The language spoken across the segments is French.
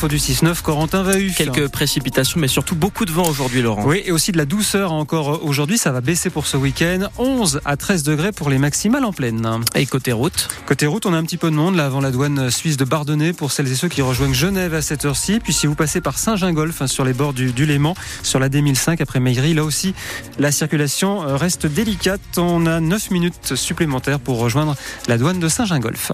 Faut du 6-9, Corentin va eu. Quelques précipitations, mais surtout beaucoup de vent aujourd'hui, Laurent. Oui, et aussi de la douceur encore aujourd'hui. Ça va baisser pour ce week-end. 11 à 13 degrés pour les maximales en pleine. Et côté route Côté route, on a un petit peu de monde là avant la douane suisse de Bardonnay pour celles et ceux qui rejoignent Genève à cette heure-ci. Puis si vous passez par Saint-Gingolf hein, sur les bords du, du, Léman, sur la D1005 après Maigry, là aussi la circulation euh, reste délicate. On a 9 minutes supplémentaires pour rejoindre la douane de Saint-Gingolf.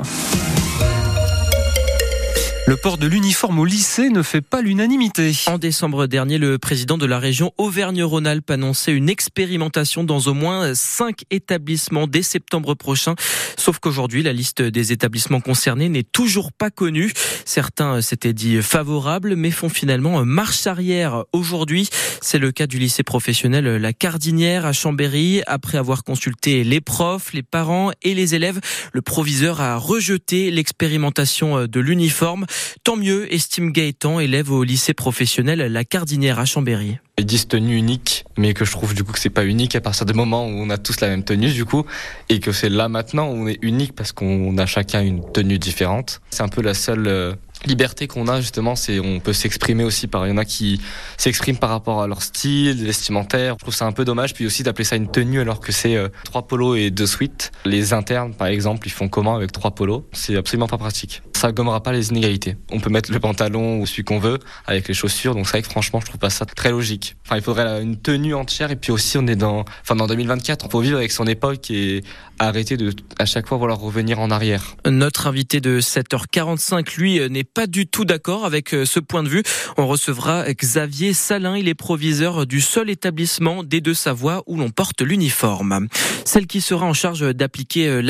Le port de l'uniforme au lycée ne fait pas l'unanimité. En décembre dernier, le président de la région Auvergne-Rhône-Alpes annonçait une expérimentation dans au moins cinq établissements dès septembre prochain. Sauf qu'aujourd'hui, la liste des établissements concernés n'est toujours pas connue. Certains s'étaient dit favorables, mais font finalement marche arrière aujourd'hui. C'est le cas du lycée professionnel La Cardinière à Chambéry. Après avoir consulté les profs, les parents et les élèves, le proviseur a rejeté l'expérimentation de l'uniforme. Tant mieux, estime Gaëtan, élève au lycée professionnel La Cardinière à Chambéry. Ils disent tenue unique, mais que je trouve du coup que c'est pas unique à partir du moment où on a tous la même tenue du coup, et que c'est là maintenant où on est unique parce qu'on a chacun une tenue différente. C'est un peu la seule euh, liberté qu'on a justement, c'est on peut s'exprimer aussi par. Il y en a qui s'expriment par rapport à leur style vestimentaire. Je trouve ça un peu dommage, puis aussi d'appeler ça une tenue alors que c'est euh, trois polos et deux suites. Les internes, par exemple, ils font comment avec trois polos? C'est absolument pas pratique. Ça gommera pas les inégalités. On peut mettre le pantalon ou celui qu'on veut avec les chaussures, donc c'est vrai que franchement, je trouve pas ça très logique. Enfin, il faudrait une tenue entière et puis aussi on est dans, enfin dans 2024, on faut vivre avec son époque et arrêter de à chaque fois vouloir revenir en arrière. Notre invité de 7h45, lui, n'est pas du tout d'accord avec euh, ce point de vue. On recevra Xavier Salin, il est proviseur du seul établissement des Deux-Savoie où l'on porte l'uniforme. Celle qui sera en charge d'appliquer euh,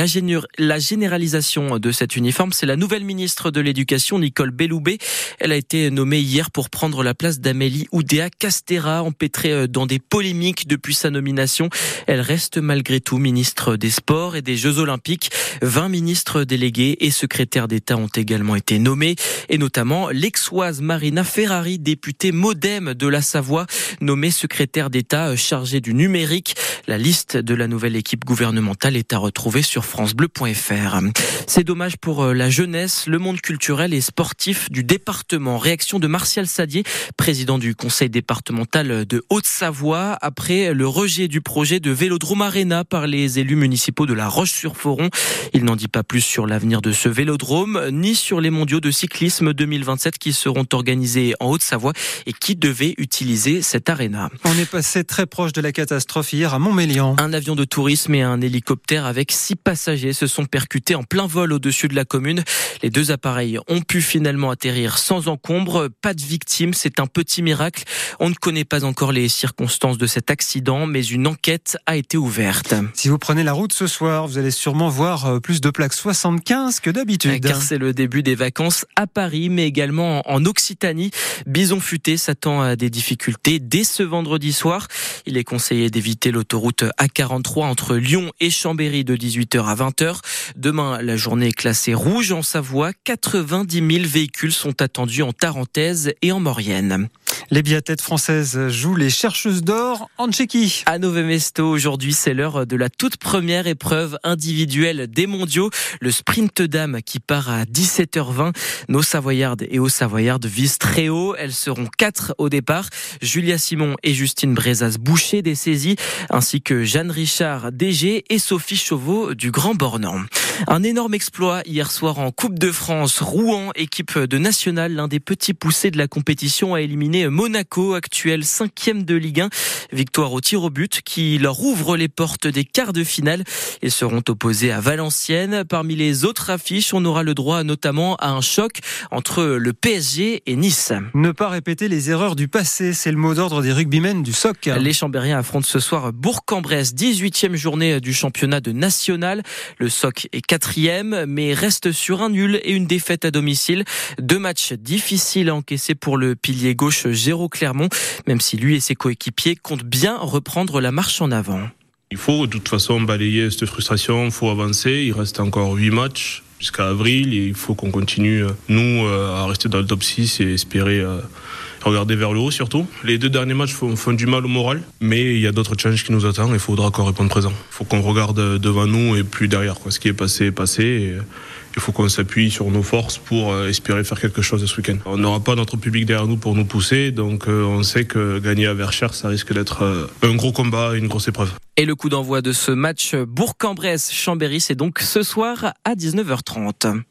la, généralisation de cet uniforme, c'est la nouvelle ministre de l'Éducation, Nicole Belloubet. Elle a été nommée hier pour prendre la place d'Amélie Oudéa Castera, empêtrée euh, dans des polémiques depuis sa nomination. Elle reste malgré tout ministre des Sports et des Jeux Olympiques. 20 ministres délégués et secrétaires d'État ont également été nommés et notamment l'exoise Marina Ferrari, députée modem de la Savoie, nommée secrétaire d'État chargée du numérique. La liste de la nouvelle équipe gouvernementale est à retrouver sur francebleu.fr. C'est dommage pour euh, la jeunesse, le monde culturel et sportif du département. Réaction de Martial Sadier, président du conseil départemental de Haute-Savoie, après le rejet du projet de Vélodrome Arena par les élus municipaux de la Roche-sur-Foron. Il n'en dit pas plus sur l'avenir de ce vélodrome, ni sur les mondiaux de cyclisme 2027 qui seront organisés en Haute-Savoie et qui devaient utiliser cette arena. On est passé très proche de la catastrophe hier à Montmélian. Un avion de tourisme et un hélicoptère avec six passagers se sont percutés en plein vol au-dessus de la commune. Les deux appareils ont pu finalement atterrir sans encombre. Pas de victimes, c'est un petit miracle. On ne connaît pas encore les circonstances de cet accident, mais une enquête a été ouverte. Si vous prenez la route ce soir, vous allez sûrement voir euh, plus de plaques 75 que d'habitude. Car c'est le début des vacances à Paris, mais également en Occitanie. Bison Futé s'attend à des difficultés dès ce vendredi soir. Il est conseillé d'éviter l'autoroute A43 entre Lyon et Chambéry de 18h à 20h. Demain, la journée est classée rouge en Savoie. 90 000 véhicules sont attendus en Tarentaise et en Maurienne. Les biathlètes françaises jouent les chercheuses d'or en Tchéquie. À Nové Mesto, aujourd'hui, c'est l'heure de la toute première épreuve individuelle des mondiaux, le sprint dame qui part à 17h20. Nos Savoyardes et aux Savoyardes visent très haut. Elles seront quatre au départ. Julia Simon et Justine Brezas-Boucher des saisies, ainsi que Jeanne Richard DG et Sophie Chauveau du Grand Bornand. Un énorme exploit hier soir en Coupe de France. Rouen, équipe de nationale, l'un des petits poussés de la compétition, a éliminé Monaco, actuel cinquième de Ligue 1. Victoire au tir au but qui leur ouvre les portes des quarts de finale. Ils seront opposés à Valenciennes. Parmi les autres affiches, on aura le droit notamment à un choc entre le PSG et Nice. Ne pas répéter les erreurs du passé, c'est le mot d'ordre des rugbymen du SOC. Les Chambériens affrontent ce soir Bourg-en-Bresse, 18e journée du championnat de national. Le SOC est quatrième, mais reste sur un nul et une défaite à domicile. Deux matchs difficiles à encaisser pour le pilier gauche Géraud Clermont, même si lui et ses coéquipiers comptent bien reprendre la marche en avant. Il faut de toute façon balayer cette frustration, il faut avancer, il reste encore huit matchs jusqu'à avril et il faut qu'on continue, nous, à rester dans le top 6 et espérer regarder vers le haut surtout. Les deux derniers matchs font, du mal au moral, mais il y a d'autres challenges qui nous attendent et il faudra qu'on réponde présent. Il faut qu'on regarde devant nous et plus derrière. Ce qui est passé est passé. Il faut qu'on s'appuie sur nos forces pour espérer faire quelque chose ce week-end. On n'aura pas notre public derrière nous pour nous pousser, donc on sait que gagner à Verchères, ça risque d'être un gros combat, une grosse épreuve. Et le coup d'envoi de ce match Bourg-en-Bresse-Chambéry, c'est donc ce soir à 19h30.